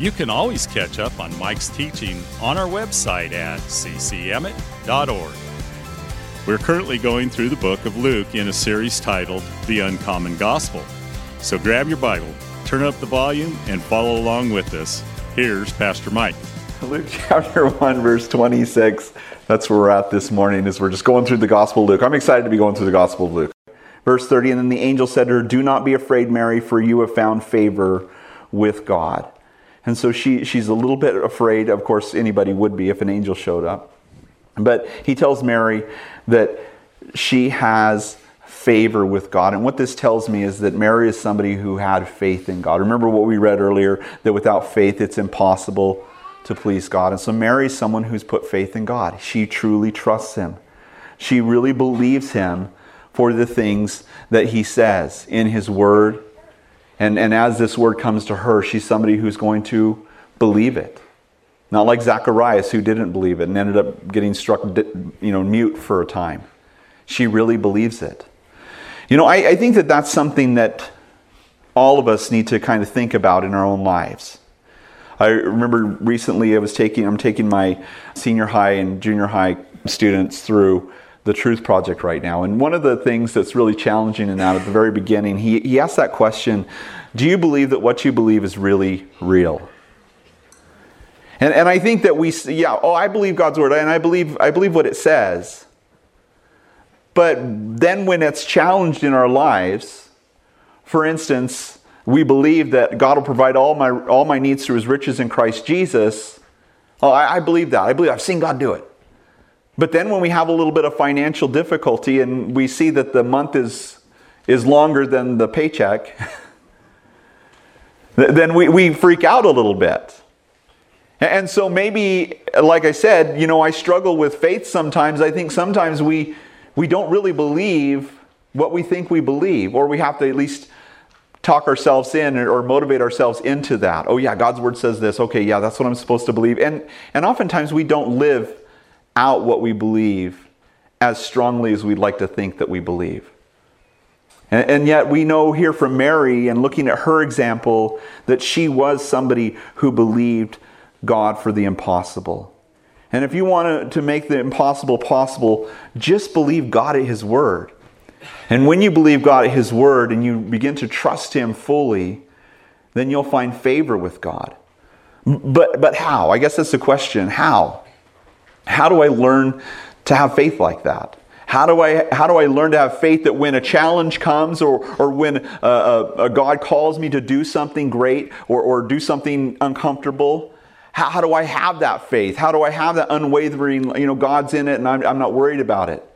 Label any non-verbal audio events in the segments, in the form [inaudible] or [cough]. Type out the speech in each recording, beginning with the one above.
you can always catch up on Mike's teaching on our website at ccemmett.org. We're currently going through the book of Luke in a series titled The Uncommon Gospel. So grab your Bible, turn up the volume, and follow along with us. Here's Pastor Mike. Luke chapter 1, verse 26. That's where we're at this morning, as we're just going through the Gospel of Luke. I'm excited to be going through the Gospel of Luke. Verse 30, and then the angel said to her, Do not be afraid, Mary, for you have found favor with God. And so she, she's a little bit afraid. Of course, anybody would be if an angel showed up. But he tells Mary that she has favor with God. And what this tells me is that Mary is somebody who had faith in God. Remember what we read earlier that without faith it's impossible to please God. And so Mary is someone who's put faith in God. She truly trusts him. She really believes him for the things that he says in his word and, and as this word comes to her, she's somebody who's going to believe it. Not like Zacharias, who didn't believe it and ended up getting struck you know, mute for a time. She really believes it. You know, I, I think that that's something that all of us need to kind of think about in our own lives. I remember recently I was taking I'm taking my senior high and junior high students through the Truth Project right now. And one of the things that's really challenging in that at the very beginning, he, he asked that question Do you believe that what you believe is really real? And, and I think that we, yeah, oh, I believe God's word and I believe, I believe what it says. But then when it's challenged in our lives, for instance, we believe that God will provide all my, all my needs through his riches in Christ Jesus. Oh, I, I believe that. I believe I've seen God do it. But then when we have a little bit of financial difficulty and we see that the month is, is longer than the paycheck, [laughs] then we, we freak out a little bit. And so maybe, like I said, you know, I struggle with faith sometimes. I think sometimes we, we don't really believe what we think we believe, or we have to at least talk ourselves in or motivate ourselves into that. Oh yeah, God's word says this. Okay, yeah, that's what I'm supposed to believe. And and oftentimes we don't live out what we believe as strongly as we'd like to think that we believe. And, and, yet, we know here from Mary and looking at her example that she was somebody who believed God for the impossible. And if you want to make the impossible possible, just believe God at His Word. And when you believe God at His Word and you begin to trust Him fully, then you'll find favor with God. But, but how? I guess that's the question. How? How do I learn to have faith like that? How do I, how do I learn to have faith that when a challenge comes or, or when a, a, a God calls me to do something great or, or do something uncomfortable, how, how, do I have that faith? How do I have that unwavering, you know, God's in it and I'm, I'm not worried about it?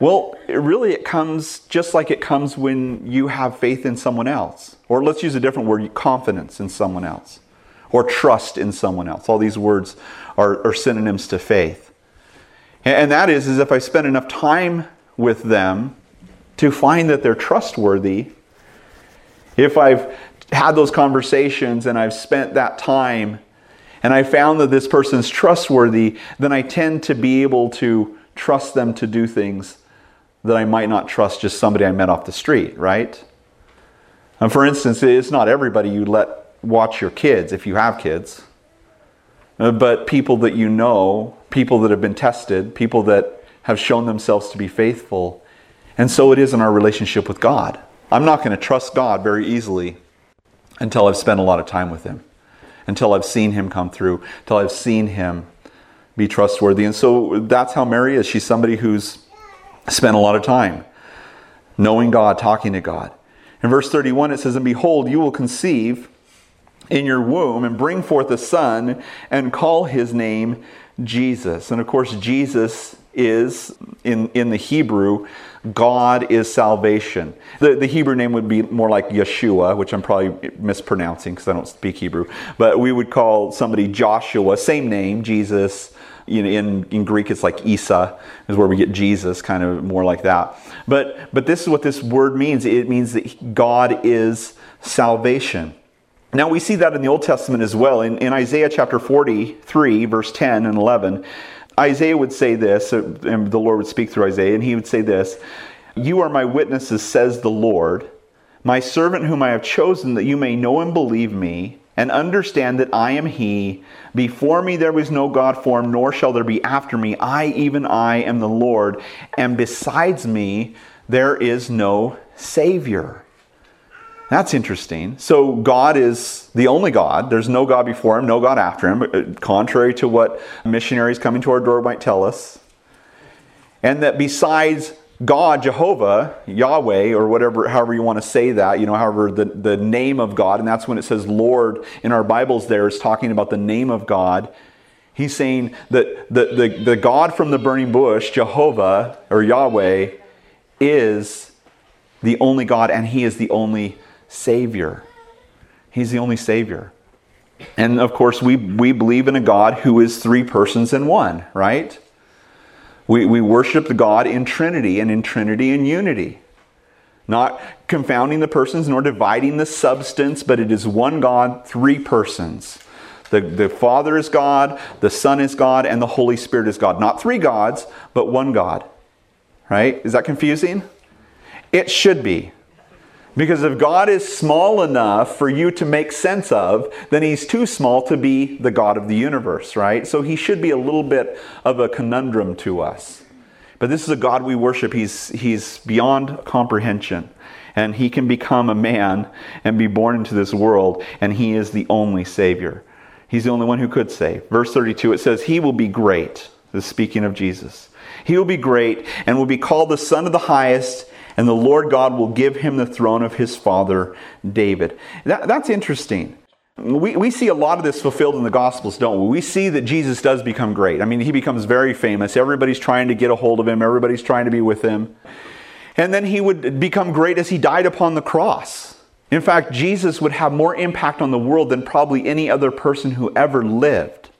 Well, it really, it comes just like it comes when you have faith in someone else. Or let's use a different word confidence in someone else, or trust in someone else. All these words are, are synonyms to faith. And that is, is if I spend enough time with them to find that they're trustworthy, if I've had those conversations and I've spent that time and I found that this person's trustworthy, then I tend to be able to trust them to do things that I might not trust just somebody I met off the street, right? And for instance, it's not everybody you let watch your kids if you have kids. Uh, but people that you know, people that have been tested, people that have shown themselves to be faithful. And so it is in our relationship with God. I'm not going to trust God very easily until I've spent a lot of time with Him, until I've seen Him come through, until I've seen Him be trustworthy. And so that's how Mary is. She's somebody who's spent a lot of time knowing God, talking to God. In verse 31, it says, And behold, you will conceive in your womb and bring forth a son and call his name Jesus. And of course, Jesus is, in, in the Hebrew, God is salvation. The, the Hebrew name would be more like Yeshua, which I'm probably mispronouncing because I don't speak Hebrew. But we would call somebody Joshua, same name, Jesus. You know, in, in Greek, it's like Isa, is where we get Jesus, kind of more like that. But, but this is what this word means it means that God is salvation. Now, we see that in the Old Testament as well. In, in Isaiah chapter 43, verse 10 and 11, Isaiah would say this, uh, and the Lord would speak through Isaiah, and he would say this You are my witnesses, says the Lord, my servant whom I have chosen, that you may know and believe me, and understand that I am he. Before me there was no God formed, nor shall there be after me. I, even I, am the Lord, and besides me there is no Savior. That's interesting. So God is the only God. There's no God before him, no God after him, uh, contrary to what missionaries coming to our door might tell us. And that besides God, Jehovah, Yahweh, or whatever, however you want to say that, you know, however the, the name of God, and that's when it says Lord in our Bibles there is talking about the name of God. He's saying that the, the, the God from the burning bush, Jehovah or Yahweh, is the only God and He is the only Savior. He's the only Savior. And of course, we, we believe in a God who is three persons in one, right? We, we worship the God in Trinity and in Trinity and unity. Not confounding the persons nor dividing the substance, but it is one God, three persons. The, the Father is God, the Son is God, and the Holy Spirit is God. Not three gods, but one God. Right? Is that confusing? It should be. Because if God is small enough for you to make sense of, then he's too small to be the God of the universe, right? So he should be a little bit of a conundrum to us. But this is a God we worship. He's, he's beyond comprehension. And he can become a man and be born into this world, and he is the only Savior. He's the only one who could save. Verse 32, it says, He will be great. This speaking of Jesus. He will be great and will be called the Son of the Highest and the Lord God will give him the throne of his father David. That, that's interesting. We, we see a lot of this fulfilled in the Gospels, don't we? We see that Jesus does become great. I mean, he becomes very famous. Everybody's trying to get a hold of him, everybody's trying to be with him. And then he would become great as he died upon the cross. In fact, Jesus would have more impact on the world than probably any other person who ever lived.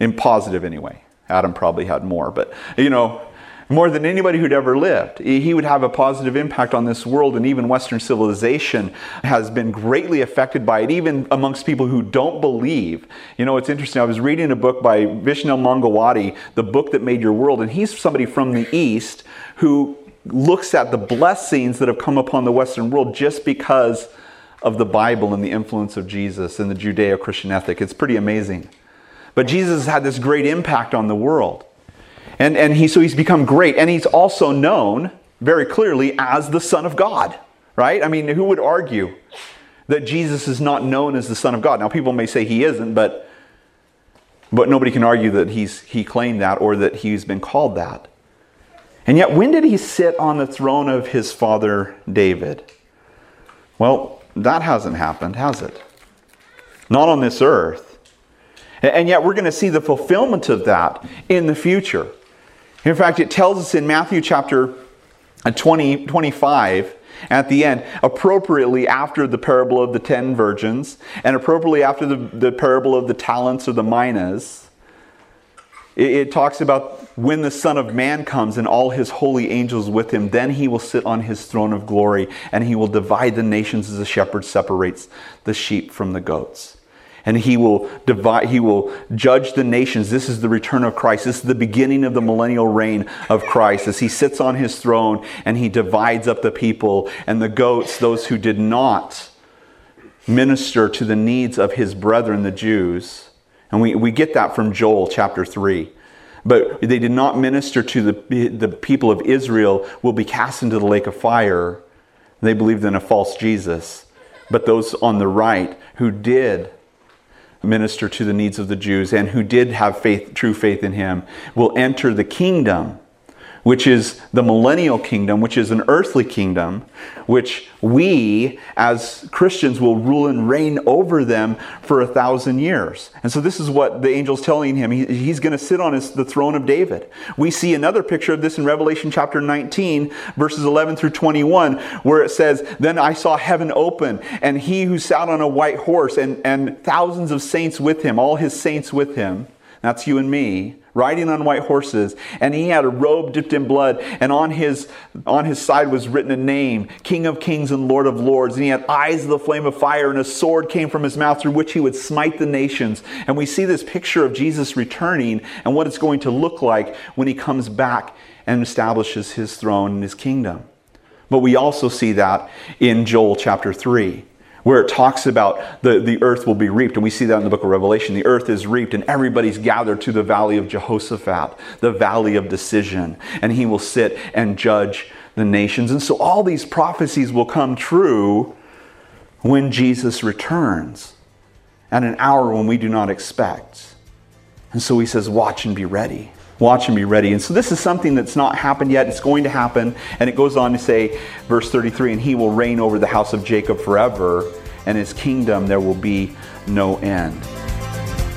In positive, anyway. Adam probably had more, but you know, more than anybody who'd ever lived. He would have a positive impact on this world, and even Western civilization has been greatly affected by it, even amongst people who don't believe. You know, it's interesting. I was reading a book by Vishal Mangalwadi, The Book That Made Your World, and he's somebody from the East who looks at the blessings that have come upon the Western world just because of the Bible and the influence of Jesus and the Judeo Christian ethic. It's pretty amazing. But Jesus had this great impact on the world. And, and he, so he's become great. And he's also known very clearly as the Son of God, right? I mean, who would argue that Jesus is not known as the Son of God? Now, people may say he isn't, but, but nobody can argue that he's, he claimed that or that he's been called that. And yet, when did he sit on the throne of his father David? Well, that hasn't happened, has it? Not on this earth. And yet, we're going to see the fulfillment of that in the future. In fact, it tells us in Matthew chapter uh, 20, 25 at the end, appropriately after the parable of the ten virgins and appropriately after the, the parable of the talents or the minas, it, it talks about when the Son of Man comes and all his holy angels with him, then he will sit on his throne of glory and he will divide the nations as a shepherd separates the sheep from the goats and he will divide he will judge the nations. This is the return of christ. This is the beginning of the millennial reign of christ as he sits on his throne and he divides up the people and the goats those who did not minister to the needs of his brethren the jews. And we, we get that from joel chapter 3 but they did not minister to the, the people of israel will be cast into the lake of fire. They believed in a false jesus. But those on the right who did minister to the needs of the Jews and who did have faith, true faith in him, will enter the kingdom which is the millennial kingdom, which is an earthly kingdom, which we as Christians will rule and reign over them for a thousand years. And so this is what the angel's telling him. He, he's going to sit on his, the throne of David. We see another picture of this in Revelation chapter 19, verses 11 through 21, where it says, Then I saw heaven open, and he who sat on a white horse, and, and thousands of saints with him, all his saints with him that's you and me, riding on white horses, and he had a robe dipped in blood, and on his on his side was written a name, King of Kings and Lord of Lords, and he had eyes of the flame of fire, and a sword came from his mouth through which he would smite the nations. And we see this picture of Jesus returning and what it's going to look like when he comes back and establishes his throne and his kingdom. But we also see that in Joel chapter 3 where it talks about the, the earth will be reaped. And we see that in the book of Revelation. The earth is reaped, and everybody's gathered to the valley of Jehoshaphat, the valley of decision. And he will sit and judge the nations. And so all these prophecies will come true when Jesus returns at an hour when we do not expect. And so he says, Watch and be ready. Watch me ready. And so this is something that's not happened yet. It's going to happen. And it goes on to say, verse 33 and he will reign over the house of Jacob forever, and his kingdom there will be no end.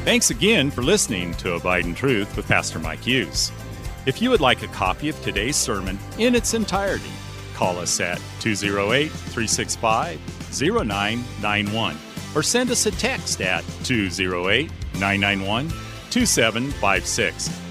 Thanks again for listening to Abide in Truth with Pastor Mike Hughes. If you would like a copy of today's sermon in its entirety, call us at 208 365 0991 or send us a text at 208 991 2756.